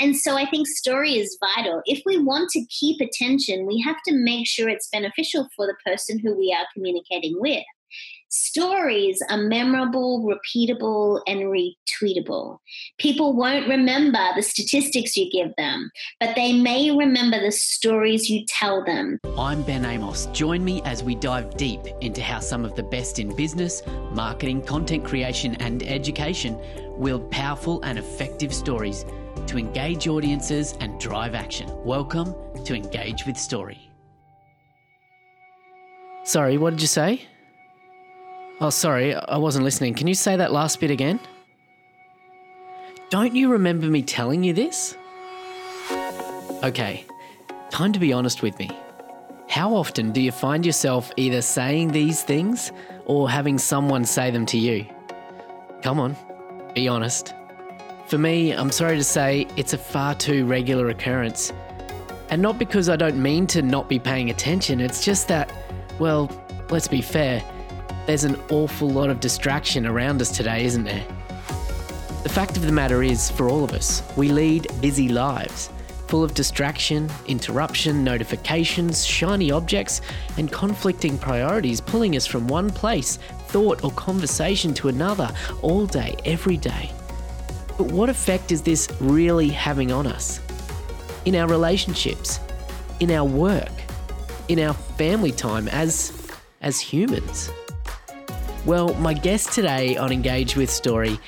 And so I think story is vital. If we want to keep attention, we have to make sure it's beneficial for the person who we are communicating with. Stories are memorable, repeatable, and retweetable. People won't remember the statistics you give them, but they may remember the stories you tell them. I'm Ben Amos. Join me as we dive deep into how some of the best in business, marketing, content creation, and education wield powerful and effective stories to engage audiences and drive action. Welcome to Engage with Story. Sorry, what did you say? Oh, sorry, I wasn't listening. Can you say that last bit again? Don't you remember me telling you this? Okay, time to be honest with me. How often do you find yourself either saying these things or having someone say them to you? Come on, be honest. For me, I'm sorry to say, it's a far too regular occurrence. And not because I don't mean to not be paying attention, it's just that, well, let's be fair, there's an awful lot of distraction around us today, isn't there? The fact of the matter is, for all of us, we lead busy lives, full of distraction, interruption, notifications, shiny objects, and conflicting priorities pulling us from one place, thought, or conversation to another all day, every day. But what effect is this really having on us? In our relationships, in our work, in our family time as as humans? Well, my guest today on Engage with Story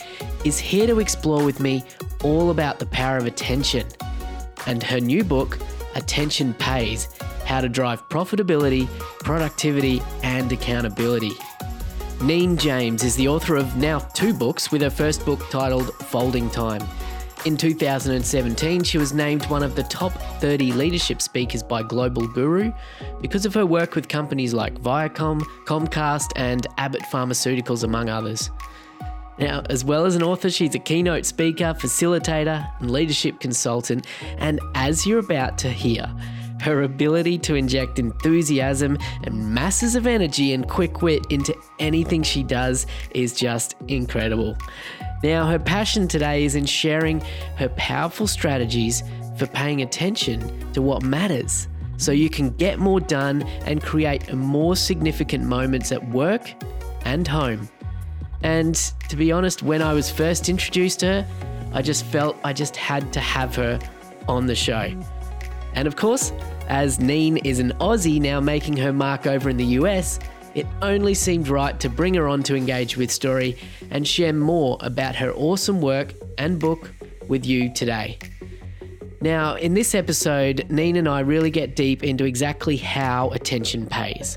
is here to explore with me all about the power of attention and her new book, Attention Pays How to Drive Profitability, Productivity, and Accountability. Neen James is the author of now two books, with her first book titled Folding Time. In 2017, she was named one of the top 30 leadership speakers by Global Guru because of her work with companies like Viacom, Comcast, and Abbott Pharmaceuticals, among others. Now, as well as an author, she's a keynote speaker, facilitator, and leadership consultant. And as you're about to hear, her ability to inject enthusiasm and masses of energy and quick wit into anything she does is just incredible. Now, her passion today is in sharing her powerful strategies for paying attention to what matters so you can get more done and create more significant moments at work and home. And to be honest, when I was first introduced to her, I just felt I just had to have her on the show. And of course, as Neen is an Aussie now making her mark over in the US, it only seemed right to bring her on to engage with Story and share more about her awesome work and book with you today. Now, in this episode, Neen and I really get deep into exactly how attention pays.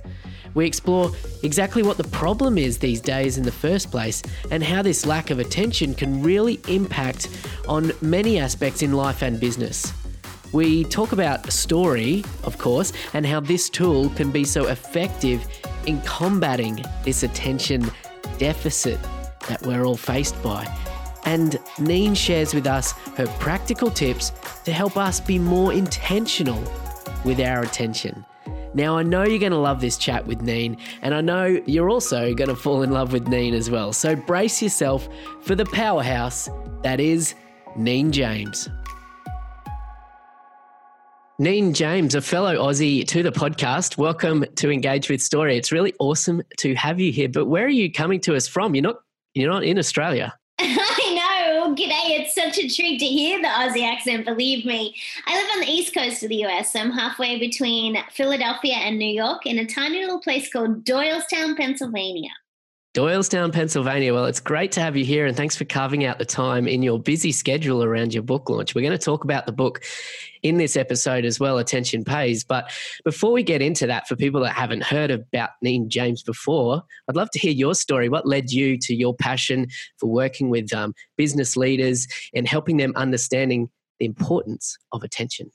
We explore exactly what the problem is these days in the first place and how this lack of attention can really impact on many aspects in life and business. We talk about story, of course, and how this tool can be so effective in combating this attention deficit that we're all faced by. And Neen shares with us her practical tips to help us be more intentional with our attention. Now, I know you're going to love this chat with Neen, and I know you're also going to fall in love with Neen as well. So brace yourself for the powerhouse that is Neen James. Neen James, a fellow Aussie to the podcast. Welcome to Engage with Story. It's really awesome to have you here. But where are you coming to us from? You're not you're not in Australia. I know. Well, g'day. It's such a treat to hear the Aussie accent, believe me. I live on the east coast of the US. So I'm halfway between Philadelphia and New York in a tiny little place called Doylestown, Pennsylvania. Doylestown, Pennsylvania. Well, it's great to have you here and thanks for carving out the time in your busy schedule around your book launch. We're going to talk about the book in this episode as well, Attention Pays. But before we get into that, for people that haven't heard about Neen James before, I'd love to hear your story. What led you to your passion for working with um, business leaders and helping them understanding the importance of attention?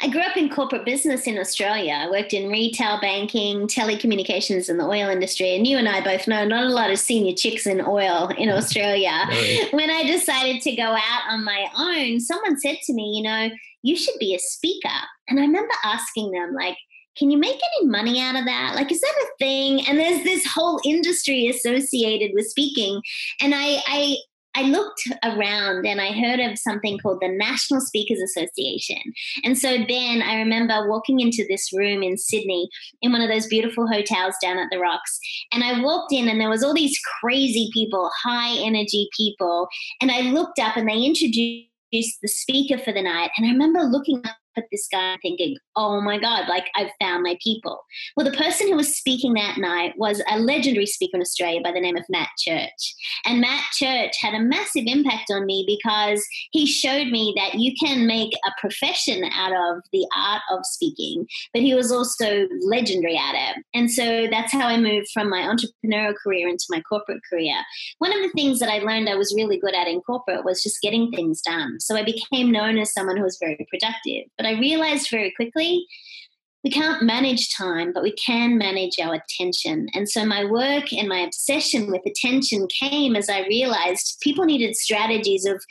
I grew up in corporate business in Australia. I worked in retail banking, telecommunications, and the oil industry. And you and I both know not a lot of senior chicks in oil in Australia. When I decided to go out on my own, someone said to me, You know, you should be a speaker. And I remember asking them, like, can you make any money out of that? Like, is that a thing? And there's this whole industry associated with speaking. And I, I I looked around and I heard of something called the National Speakers Association. And so then I remember walking into this room in Sydney in one of those beautiful hotels down at the Rocks. And I walked in and there was all these crazy people, high energy people. And I looked up and they introduced the speaker for the night. And I remember looking up this guy thinking, oh my God, like I've found my people. Well, the person who was speaking that night was a legendary speaker in Australia by the name of Matt Church. And Matt Church had a massive impact on me because he showed me that you can make a profession out of the art of speaking, but he was also legendary at it. And so that's how I moved from my entrepreneurial career into my corporate career. One of the things that I learned I was really good at in corporate was just getting things done. So I became known as someone who was very productive. But I realized very quickly we can't manage time, but we can manage our attention. And so my work and my obsession with attention came as I realized people needed strategies of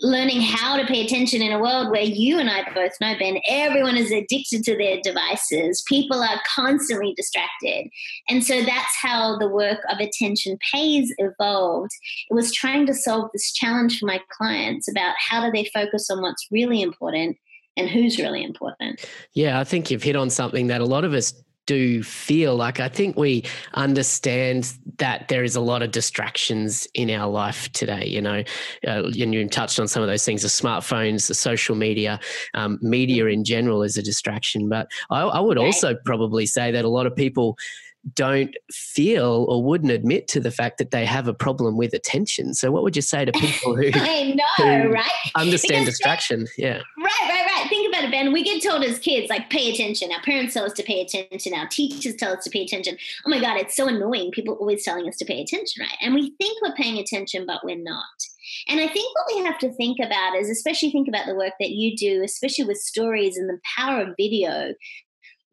learning how to pay attention in a world where you and I both know, Ben, everyone is addicted to their devices. People are constantly distracted. And so that's how the work of Attention Pays evolved. It was trying to solve this challenge for my clients about how do they focus on what's really important and who's really important. Yeah, I think you've hit on something that a lot of us do feel like I think we understand that there is a lot of distractions in our life today. You know, uh, and you touched on some of those things: the smartphones, the social media, um, media in general is a distraction. But I, I would right. also probably say that a lot of people don't feel or wouldn't admit to the fact that they have a problem with attention. So, what would you say to people who, I know, who right? understand because distraction? yeah. Right, right, right. Think about it, Ben. We get told as kids, like, pay attention. Our parents tell us to pay attention. Our teachers tell us to pay attention. Oh my God, it's so annoying. People always telling us to pay attention, right? And we think we're paying attention, but we're not. And I think what we have to think about is, especially think about the work that you do, especially with stories and the power of video,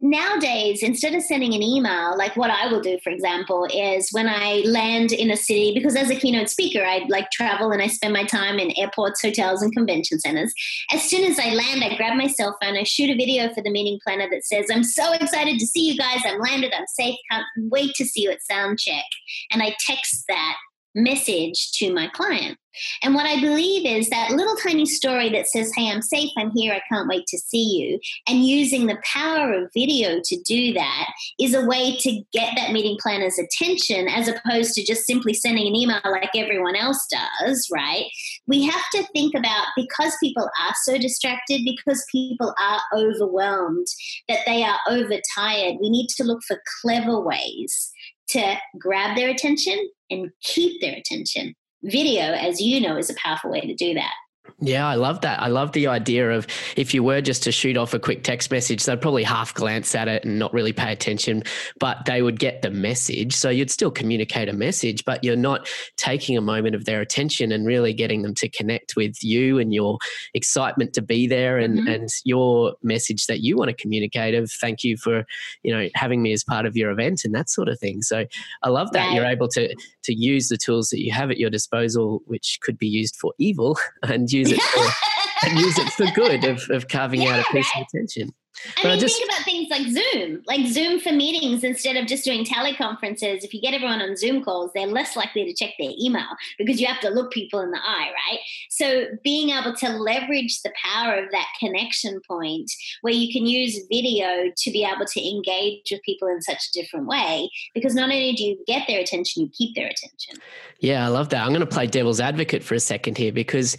nowadays instead of sending an email like what i will do for example is when i land in a city because as a keynote speaker i like travel and i spend my time in airports hotels and convention centers. As soon as i land i grab my cell phone i shoot a video for the meeting planner that says i'm so excited to see you guys. I'm landed. I'm safe. Can't wait to see you at sound check. And i text that message to my client. And what I believe is that little tiny story that says, Hey, I'm safe, I'm here, I can't wait to see you. And using the power of video to do that is a way to get that meeting planner's attention as opposed to just simply sending an email like everyone else does, right? We have to think about because people are so distracted, because people are overwhelmed, that they are overtired, we need to look for clever ways to grab their attention and keep their attention. Video, as you know, is a powerful way to do that. Yeah, I love that. I love the idea of if you were just to shoot off a quick text message, they'd probably half glance at it and not really pay attention, but they would get the message. So you'd still communicate a message, but you're not taking a moment of their attention and really getting them to connect with you and your excitement to be there and, mm-hmm. and your message that you want to communicate of thank you for, you know, having me as part of your event and that sort of thing. So I love that right. you're able to to use the tools that you have at your disposal, which could be used for evil and use it for, use it for good of, of carving yeah, out a piece right? of attention. I but mean, I just, think about things like Zoom, like Zoom for meetings instead of just doing teleconferences. If you get everyone on Zoom calls, they're less likely to check their email because you have to look people in the eye, right? So being able to leverage the power of that connection point where you can use video to be able to engage with people in such a different way, because not only do you get their attention, you keep their attention. Yeah, I love that. I'm going to play devil's advocate for a second here because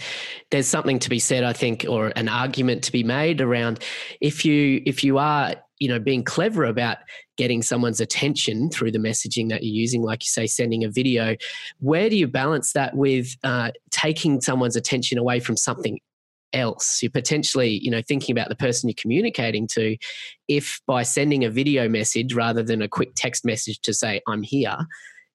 there's something to be said, I think, or an argument to be made around if you if you are you know being clever about getting someone's attention through the messaging that you're using like you say sending a video where do you balance that with uh, taking someone's attention away from something else? You're potentially you know thinking about the person you're communicating to. If by sending a video message rather than a quick text message to say i'm here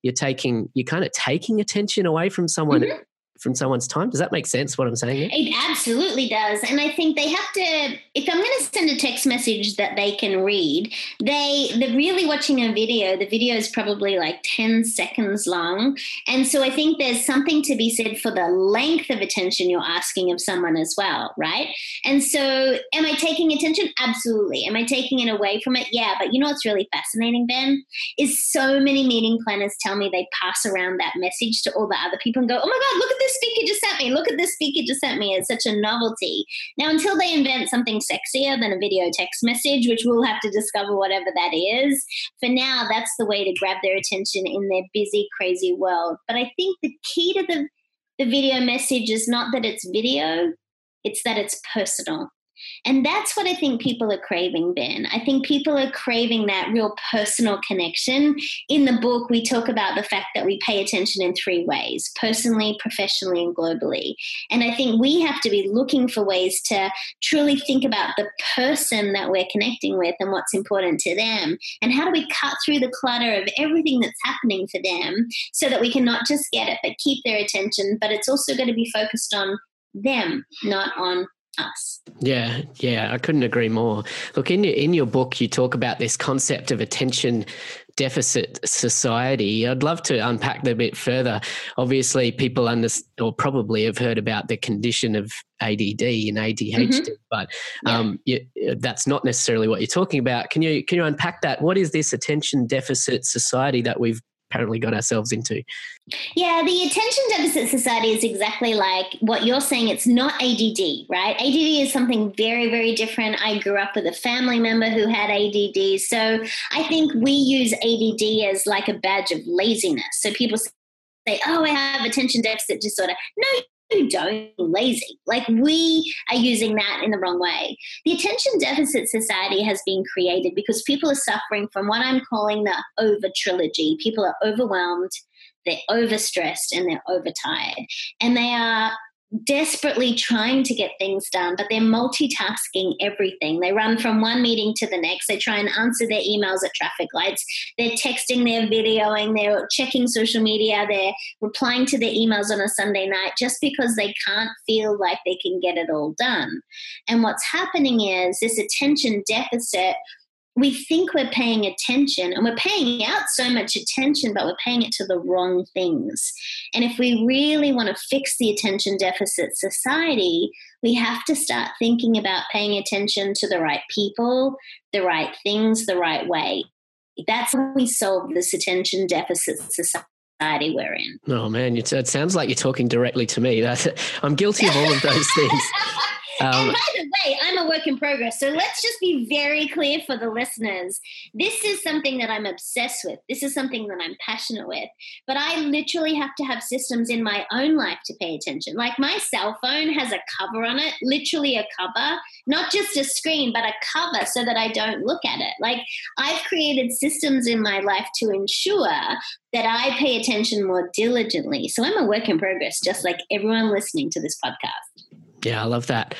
you're taking you're kind of taking attention away from someone mm-hmm from someone's time. Does that make sense what I'm saying? It absolutely does. And I think they have to if I'm going to send a text message that they can read, they they're really watching a video. The video is probably like 10 seconds long. And so I think there's something to be said for the length of attention you're asking of someone as well, right? And so am I taking attention? Absolutely. Am I taking it away from it? Yeah, but you know what's really fascinating, Ben? Is so many meeting planners tell me they pass around that message to all the other people and go, "Oh my god, look at this speaker just sent me. Look at this speaker just sent me. It's such a novelty. Now, until they invent something sexier than a video text message, which we'll have to discover whatever that is, for now, that's the way to grab their attention in their busy, crazy world. But I think the key to the, the video message is not that it's video, it's that it's personal. And that's what I think people are craving, Ben. I think people are craving that real personal connection. In the book, we talk about the fact that we pay attention in three ways personally, professionally, and globally. And I think we have to be looking for ways to truly think about the person that we're connecting with and what's important to them. And how do we cut through the clutter of everything that's happening for them so that we can not just get it, but keep their attention, but it's also going to be focused on them, not on us. Yeah, yeah, I couldn't agree more. Look, in your in your book, you talk about this concept of attention deficit society. I'd love to unpack that a bit further. Obviously, people under or probably have heard about the condition of ADD and ADHD, mm-hmm. but um, yeah. you, that's not necessarily what you're talking about. Can you can you unpack that? What is this attention deficit society that we've apparently got ourselves into. Yeah, the attention deficit society is exactly like what you're saying. It's not ADD, right? ADD is something very, very different. I grew up with a family member who had ADD. So I think we use ADD as like a badge of laziness. So people say, oh, I have attention deficit disorder. No, don't lazy. Like we are using that in the wrong way. The attention deficit society has been created because people are suffering from what I'm calling the over trilogy. People are overwhelmed, they're overstressed, and they're overtired. And they are desperately trying to get things done, but they're multitasking everything. They run from one meeting to the next. They try and answer their emails at traffic lights. They're texting, they're videoing, they're checking social media, they're replying to their emails on a Sunday night just because they can't feel like they can get it all done. And what's happening is this attention deficit we think we're paying attention and we're paying out so much attention, but we're paying it to the wrong things. And if we really want to fix the attention deficit society, we have to start thinking about paying attention to the right people, the right things, the right way. That's how we solve this attention deficit society we're in. Oh man, it sounds like you're talking directly to me. I'm guilty of all of those things. Um, and by the way, I'm a work in progress. So let's just be very clear for the listeners. This is something that I'm obsessed with. This is something that I'm passionate with. But I literally have to have systems in my own life to pay attention. Like my cell phone has a cover on it, literally a cover, not just a screen, but a cover so that I don't look at it. Like I've created systems in my life to ensure that I pay attention more diligently. So I'm a work in progress, just like everyone listening to this podcast. Yeah, I love that.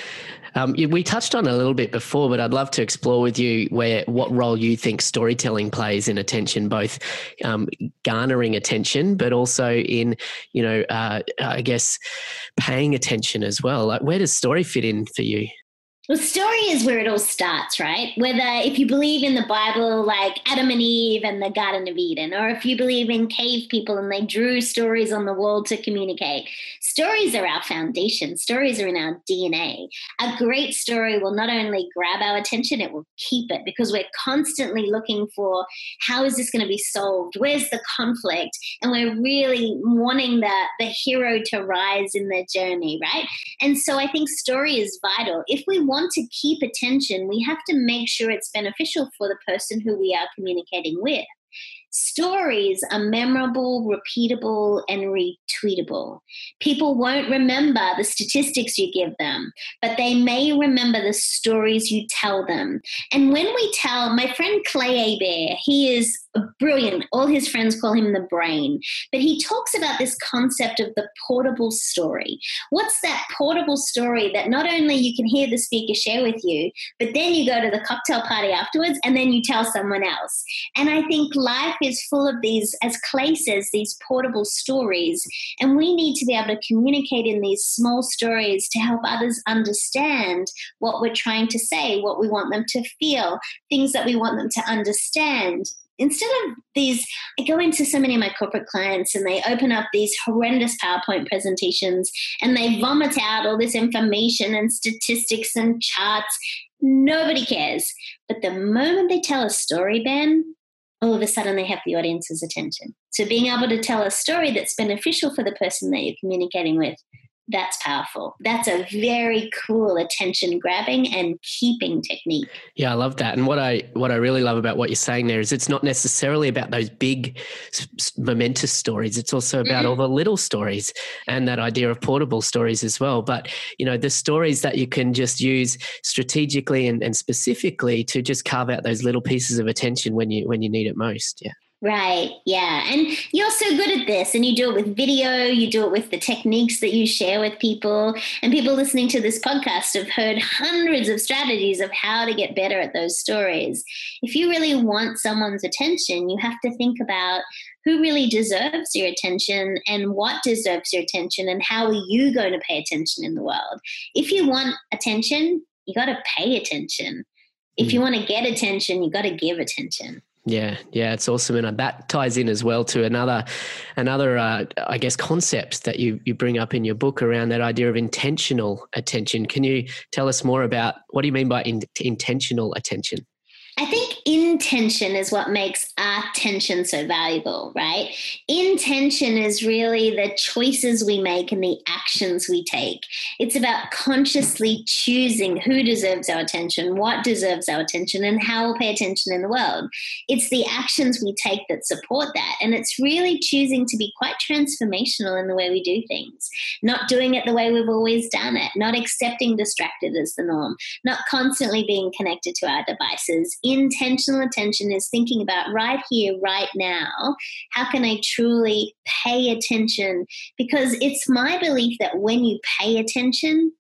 Um, we touched on a little bit before, but I'd love to explore with you where what role you think storytelling plays in attention, both um, garnering attention, but also in you know, uh, I guess paying attention as well. Like, where does story fit in for you? Well, story is where it all starts, right? Whether if you believe in the Bible, like Adam and Eve and the Garden of Eden, or if you believe in cave people and they drew stories on the wall to communicate, stories are our foundation. Stories are in our DNA. A great story will not only grab our attention, it will keep it because we're constantly looking for how is this going to be solved? Where's the conflict? And we're really wanting the, the hero to rise in their journey, right? And so I think story is vital. If we want to keep attention, we have to make sure it's beneficial for the person who we are communicating with. Stories are memorable, repeatable, and retweetable. People won't remember the statistics you give them, but they may remember the stories you tell them. And when we tell, my friend Clay Hebert, he is brilliant. All his friends call him the brain. But he talks about this concept of the portable story. What's that portable story that not only you can hear the speaker share with you, but then you go to the cocktail party afterwards and then you tell someone else. And I think life is full of these, as Clay says, these portable stories. And we need to be able to communicate in these small stories to help others understand what we're trying to say, what we want them to feel, things that we want them to understand instead of these, I go into so many of my corporate clients and they open up these horrendous PowerPoint presentations and they vomit out all this information and statistics and charts. Nobody cares. But the moment they tell a story, Ben, all of a sudden they have the audience's attention. So being able to tell a story that's beneficial for the person that you're communicating with that's powerful. That's a very cool attention grabbing and keeping technique. Yeah, I love that. And what I what I really love about what you're saying there is it's not necessarily about those big momentous stories. It's also about mm-hmm. all the little stories and that idea of portable stories as well. But you know, the stories that you can just use strategically and, and specifically to just carve out those little pieces of attention when you when you need it most. Yeah. Right. Yeah. And you're so good at this, and you do it with video, you do it with the techniques that you share with people. And people listening to this podcast have heard hundreds of strategies of how to get better at those stories. If you really want someone's attention, you have to think about who really deserves your attention and what deserves your attention, and how are you going to pay attention in the world. If you want attention, you got to pay attention. If you hmm. want to get attention, you got to give attention. Yeah, yeah, it's awesome, and that ties in as well to another, another, uh, I guess, concept that you you bring up in your book around that idea of intentional attention. Can you tell us more about what do you mean by in, intentional attention? I think intention is what makes our attention so valuable, right? Intention is really the choices we make and the actions we take. It's about consciously choosing who deserves our attention, what deserves our attention, and how we'll pay attention in the world. It's the actions we take that support that. And it's really choosing to be quite transformational in the way we do things, not doing it the way we've always done it, not accepting distracted as the norm, not constantly being connected to our devices intentional attention is thinking about right here, right now, how can I truly pay attention? Because it's my belief that when you pay attention,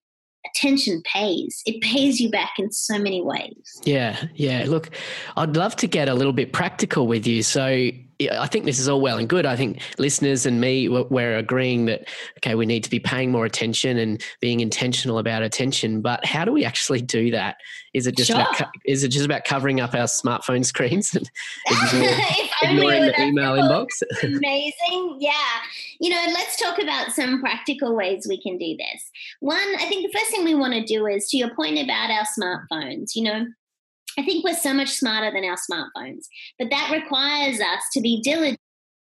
attention pays. It pays you back in so many ways. Yeah, yeah. Look, I'd love to get a little bit practical with you. So, I think this is all well and good. I think listeners and me, we're agreeing that, okay, we need to be paying more attention and being intentional about attention. But how do we actually do that? Is it just sure. about, is it just about covering up our smartphone screens and ignoring the email inbox? Amazing. Yeah. You know, let's talk about some practical ways we can do this. One, I think the first thing we want to do is to your point about our smartphones, you know, I think we're so much smarter than our smartphones, but that requires us to be diligent.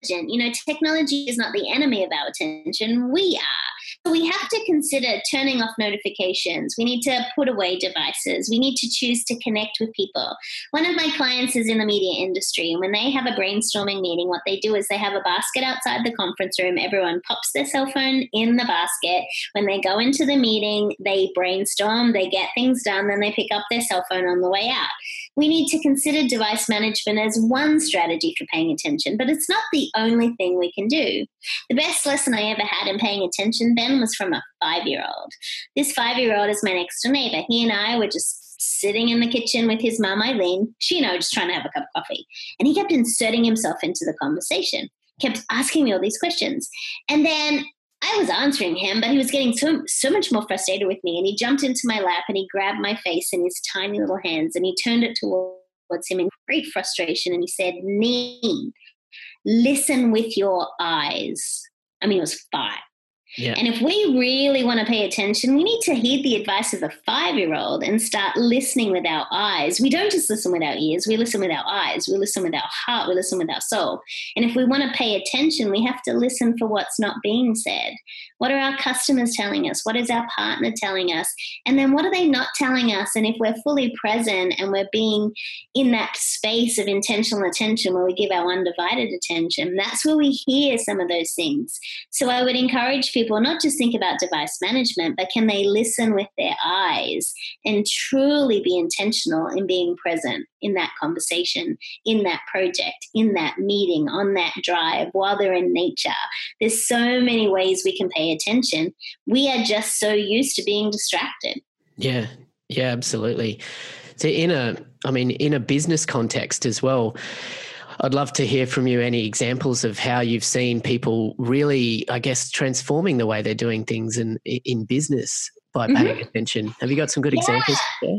You know, technology is not the enemy of our attention, we are we have to consider turning off notifications. We need to put away devices. We need to choose to connect with people. One of my clients is in the media industry, and when they have a brainstorming meeting, what they do is they have a basket outside the conference room. Everyone pops their cell phone in the basket. When they go into the meeting, they brainstorm, they get things done, then they pick up their cell phone on the way out. We need to consider device management as one strategy for paying attention, but it's not the only thing we can do. The best lesson I ever had in paying attention, then was from a five year old. This five year old is my next door neighbor. He and I were just sitting in the kitchen with his mom, Eileen. She and I were just trying to have a cup of coffee. And he kept inserting himself into the conversation, kept asking me all these questions. And then I was answering him, but he was getting so so much more frustrated with me. And he jumped into my lap and he grabbed my face in his tiny little hands and he turned it towards him in great frustration and he said, "Neen, listen with your eyes." I mean, it was five. Yeah. And if we really want to pay attention, we need to heed the advice of a five year old and start listening with our eyes. We don't just listen with our ears, we listen with our eyes, we listen with our heart, we listen with our soul. And if we want to pay attention, we have to listen for what's not being said. What are our customers telling us? What is our partner telling us? And then what are they not telling us? And if we're fully present and we're being in that space of intentional attention where we give our undivided attention, that's where we hear some of those things. So I would encourage people not just think about device management, but can they listen with their eyes and truly be intentional in being present in that conversation, in that project, in that meeting, on that drive, while they're in nature? There's so many ways we can pay pay attention. We are just so used to being distracted. Yeah, yeah, absolutely. So in a, I mean, in a business context as well, I'd love to hear from you any examples of how you've seen people really, I guess, transforming the way they're doing things in in business by paying mm-hmm. attention. Have you got some good yeah, examples?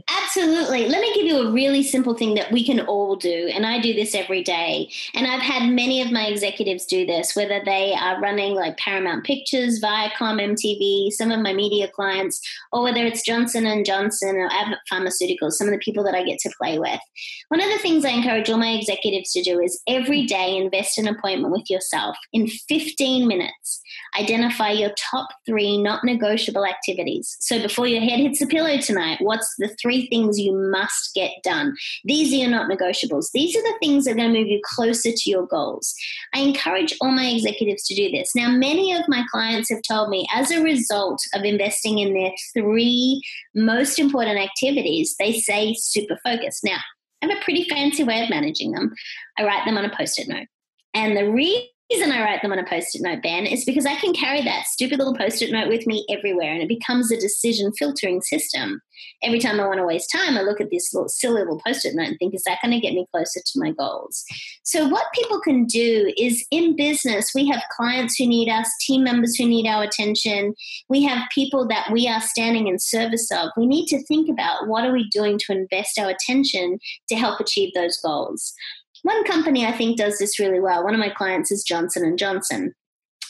Absolutely. Let me give you a really simple thing that we can all do. And I do this every day. And I've had many of my executives do this, whether they are running like Paramount Pictures, Viacom, MTV, some of my media clients, or whether it's Johnson and Johnson or Abbott Pharmaceuticals, some of the people that I get to play with. One of the things I encourage all my executives to do is every day invest an appointment with yourself in 15 minutes. Identify your top three not negotiable activities so before your head hits the pillow tonight, what's the three things you must get done? These are your not negotiables. These are the things that are going to move you closer to your goals. I encourage all my executives to do this. Now, many of my clients have told me as a result of investing in their three most important activities, they say super focused. Now, I have a pretty fancy way of managing them. I write them on a post it note. And the reason reason I write them on a post-it note, Ben, is because I can carry that stupid little post-it note with me everywhere, and it becomes a decision filtering system. Every time I want to waste time, I look at this little silly little post-it note and think, is that going to get me closer to my goals? So what people can do is in business, we have clients who need us, team members who need our attention. We have people that we are standing in service of. We need to think about what are we doing to invest our attention to help achieve those goals. One company I think does this really well. One of my clients is Johnson and Johnson.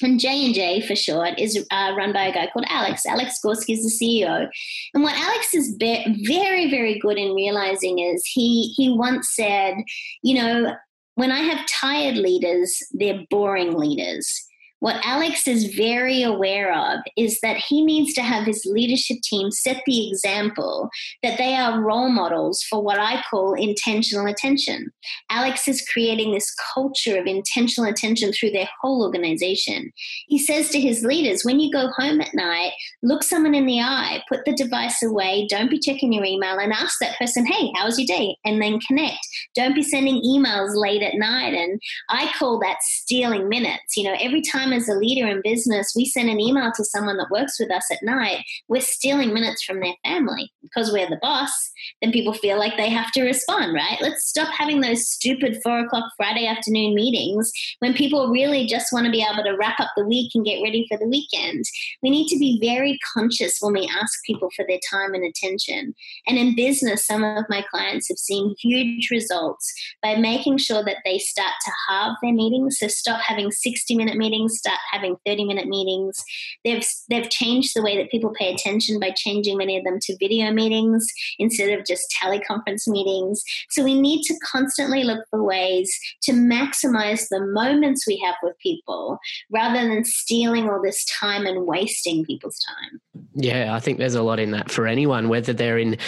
And J and J for short is uh, run by a guy called Alex. Alex Gorsky is the CEO, and what Alex is be- very, very good in realizing is he he once said, you know, when I have tired leaders, they're boring leaders. What Alex is very aware of is that he needs to have his leadership team set the example that they are role models for what I call intentional attention. Alex is creating this culture of intentional attention through their whole organization. He says to his leaders, when you go home at night, look someone in the eye, put the device away, don't be checking your email, and ask that person, hey, how was your day? And then connect. Don't be sending emails late at night. And I call that stealing minutes. You know, every time as a leader in business, we send an email to someone that works with us at night, we're stealing minutes from their family because we're the boss. Then people feel like they have to respond, right? Let's stop having those stupid four o'clock Friday afternoon meetings when people really just want to be able to wrap up the week and get ready for the weekend. We need to be very conscious when we ask people for their time and attention. And in business, some of my clients have seen huge results by making sure that they start to halve their meetings. So stop having 60 minute meetings start having 30 minute meetings. They've they've changed the way that people pay attention by changing many of them to video meetings instead of just teleconference meetings. So we need to constantly look for ways to maximize the moments we have with people rather than stealing all this time and wasting people's time. Yeah, I think there's a lot in that for anyone, whether they're in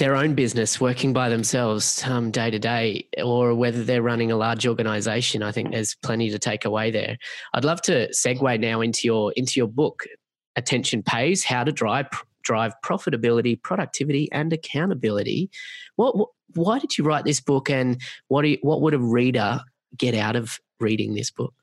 their own business, working by themselves um, day to day, or whether they're running a large organization. I think there's plenty to take away there. I'd love to segue now into your into your book, Attention Pays: How to Drive Drive Profitability, Productivity, and Accountability. What, why did you write this book, and what you, what would a reader get out of reading this book?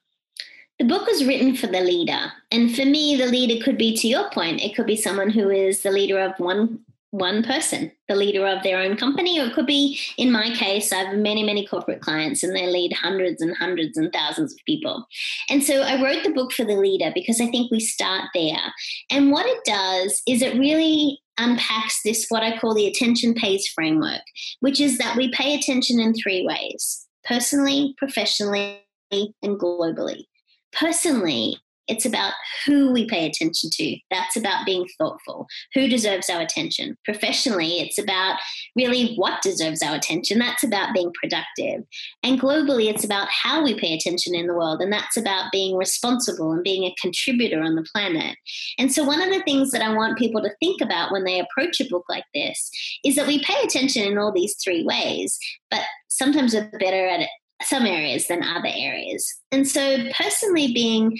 the book was written for the leader. And for me, the leader could be, to your point, it could be someone who is the leader of one one person, the leader of their own company, or it could be, in my case, I have many, many corporate clients and they lead hundreds and hundreds and thousands of people. And so I wrote the book for the leader because I think we start there. And what it does is it really unpacks this, what I call the attention pays framework, which is that we pay attention in three ways personally, professionally, and globally. Personally, it's about who we pay attention to. That's about being thoughtful. Who deserves our attention? Professionally, it's about really what deserves our attention. That's about being productive. And globally, it's about how we pay attention in the world. And that's about being responsible and being a contributor on the planet. And so, one of the things that I want people to think about when they approach a book like this is that we pay attention in all these three ways, but sometimes we're better at it some areas than other areas. And so, personally, being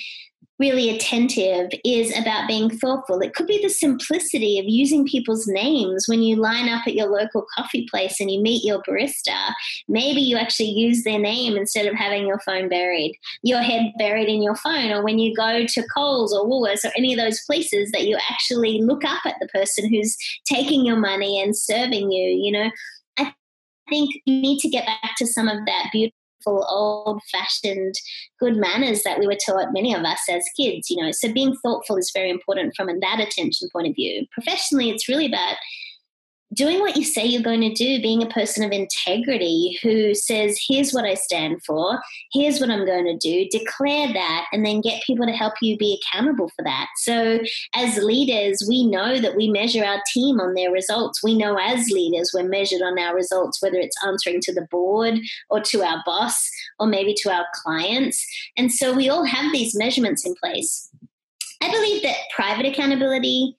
really attentive is about being thoughtful. It could be the simplicity of using people's names when you line up at your local coffee place and you meet your barista. Maybe you actually use their name instead of having your phone buried, your head buried in your phone, or when you go to Coles or Woolworths or any of those places that you actually look up at the person who's taking your money and serving you. You know, I think you need to get back to some of that beautiful old fashioned good manners that we were taught many of us as kids you know. So being thoughtful is very important from that attention point of view. Professionally it's really about doing what you say you're going to do, being a person of integrity who says, here's what I stand for, here's what I'm going to do, declare that, and then get people to help you be accountable for that. So, as leaders, we know that we measure our team on their results. We know as leaders, we're measured on our results, whether it's answering to the board or to our boss or maybe to our clients. And so, we all have these measurements in place. I believe that private accountability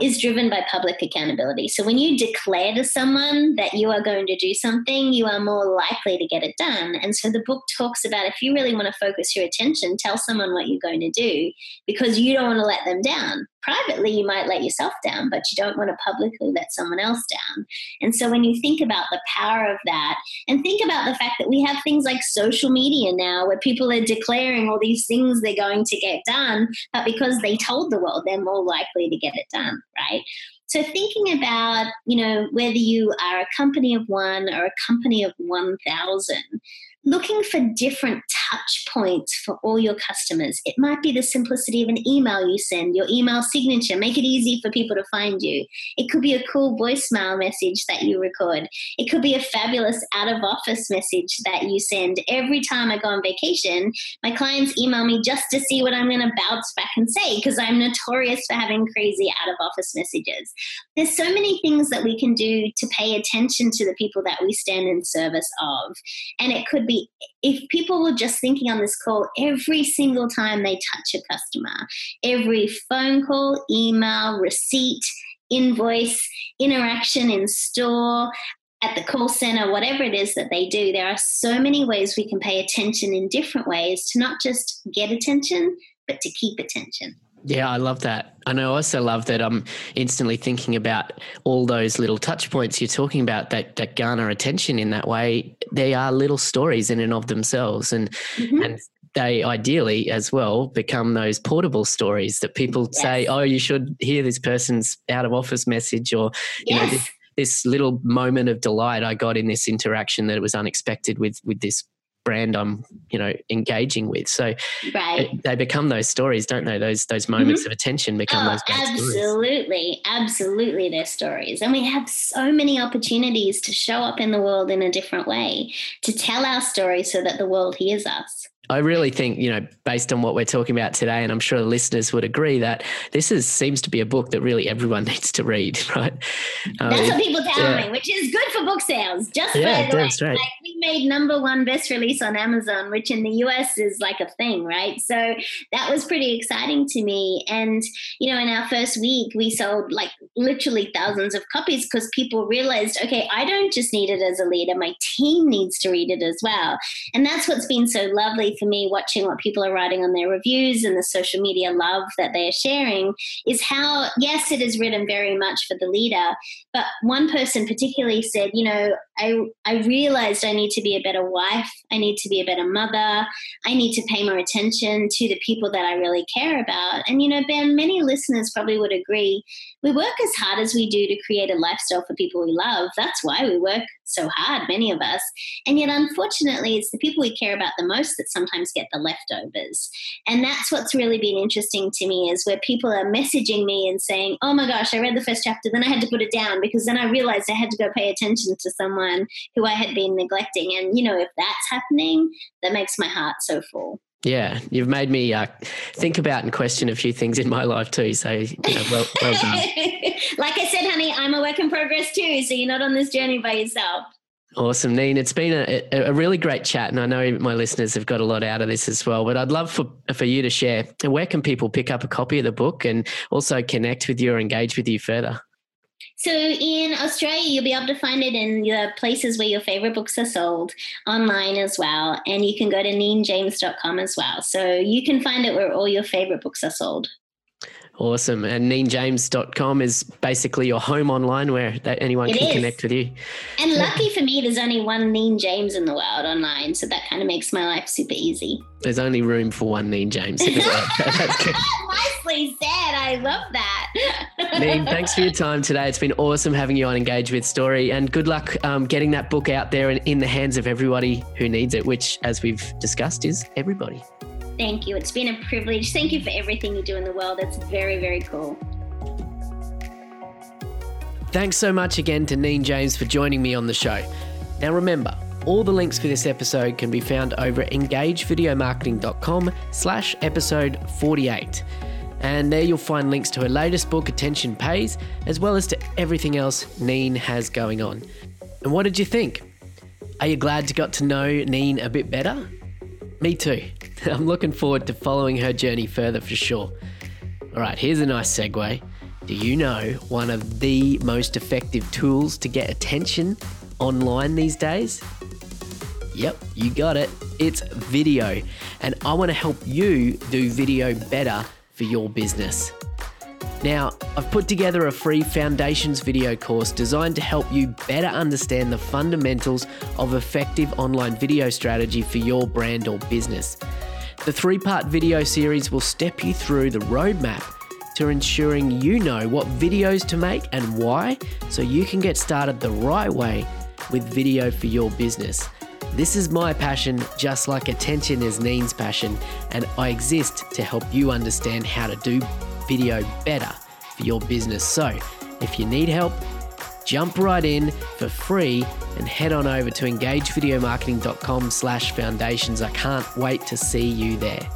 is driven by public accountability. So when you declare to someone that you are going to do something, you are more likely to get it done. And so the book talks about if you really want to focus your attention, tell someone what you're going to do because you don't want to let them down privately you might let yourself down but you don't want to publicly let someone else down. And so when you think about the power of that and think about the fact that we have things like social media now where people are declaring all these things they're going to get done but because they told the world they're more likely to get it done right? So thinking about you know whether you are a company of one or a company of 1000 looking for different touch points for all your customers. It might be the simplicity of an email you send, your email signature, make it easy for people to find you. It could be a cool voicemail message that you record. It could be a fabulous out of office message that you send. Every time I go on vacation, my clients email me just to see what I'm going to bounce back and say because I'm notorious for having crazy out of office messages. There's so many things that we can do to pay attention to the people that we stand in service of. And it could be if people were just thinking on this call every single time they touch a customer, every phone call, email, receipt, invoice, interaction in store, at the call center, whatever it is that they do, there are so many ways we can pay attention in different ways to not just get attention, but to keep attention. Yeah, I love that. And I also love that I'm instantly thinking about all those little touch points you're talking about that, that garner attention in that way. They are little stories in and of themselves. And mm-hmm. and they ideally as well become those portable stories that people yes. say, oh, you should hear this person's out of office message or you yes. know this, this little moment of delight I got in this interaction that it was unexpected with with this brand I'm, you know, engaging with. So right. it, they become those stories, don't they? Those those moments mm-hmm. of attention become oh, those absolutely, stories. absolutely, they're stories, and we have so many opportunities to show up in the world in a different way, to tell our story so that the world hears us. I really think, you know, based on what we're talking about today, and I'm sure the listeners would agree that this is seems to be a book that really everyone needs to read, right? Um, that's what people tell yeah. me, which is good for book sales. Just yeah, that's right. Like we made number one best release on Amazon, which in the US is like a thing, right? So that was pretty exciting to me. And you know, in our first week, we sold like literally thousands of copies because people realized, okay, I don't just need it as a leader; my team needs to read it as well. And that's what's been so lovely for me watching what people are writing on their reviews and the social media love that they are sharing is how, yes, it is written very much for the leader, but one person particularly said, you know, I, I realized I need to be a better wife, I need to be a better mother, I need to pay more attention to the people that I really care about. And, you know, Ben, many listeners probably would agree we work as hard as we do to create a lifestyle for people we love. That's why we work so hard, many of us. And yet, unfortunately, it's the people we care about the most that sometimes get the leftovers. And that's what's really been interesting to me is where people are messaging me and saying, oh my gosh, I read the first chapter, then I had to put it down because then I realized I had to go pay attention to someone who I had been neglecting. And, you know, if that's happening, that makes my heart so full. Yeah, you've made me uh, think about and question a few things in my life too. So, you know, well, well done. like I said, honey, I'm a work in progress too. So you're not on this journey by yourself. Awesome, Neen. It's been a, a really great chat, and I know my listeners have got a lot out of this as well. But I'd love for, for you to share where can people pick up a copy of the book and also connect with you or engage with you further. So in Australia, you'll be able to find it in the places where your favorite books are sold online as well. And you can go to neenjames.com as well. So you can find it where all your favorite books are sold. Awesome. And neenjames.com is basically your home online where anyone it can is. connect with you. And lucky for me, there's only one Neen James in the world online. So that kind of makes my life super easy. There's only room for one Neen James. That's good. Nicely said. I love that. Neen, thanks for your time today. It's been awesome having you on Engage with Story, and good luck um, getting that book out there and in the hands of everybody who needs it, which, as we've discussed, is everybody. Thank you. It's been a privilege. Thank you for everything you do in the world. It's very, very cool. Thanks so much again to Neen James for joining me on the show. Now remember, all the links for this episode can be found over at engagevideomarketing.com slash episode 48. And there you'll find links to her latest book, Attention Pays, as well as to everything else Neen has going on. And what did you think? Are you glad you got to know Neen a bit better? Me too. I'm looking forward to following her journey further for sure. All right, here's a nice segue. Do you know one of the most effective tools to get attention online these days? Yep, you got it. It's video. And I want to help you do video better for your business. Now, I've put together a free foundations video course designed to help you better understand the fundamentals of effective online video strategy for your brand or business. The three part video series will step you through the roadmap to ensuring you know what videos to make and why so you can get started the right way with video for your business. This is my passion, just like attention is Neen's passion, and I exist to help you understand how to do video better for your business. So, if you need help, jump right in for free and head on over to engagevideomarketing.com slash foundations. I can't wait to see you there.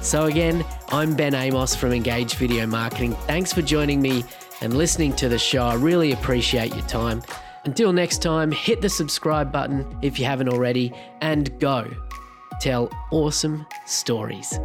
So again, I'm Ben Amos from Engage Video Marketing. Thanks for joining me and listening to the show. I really appreciate your time. Until next time, hit the subscribe button if you haven't already and go tell awesome stories.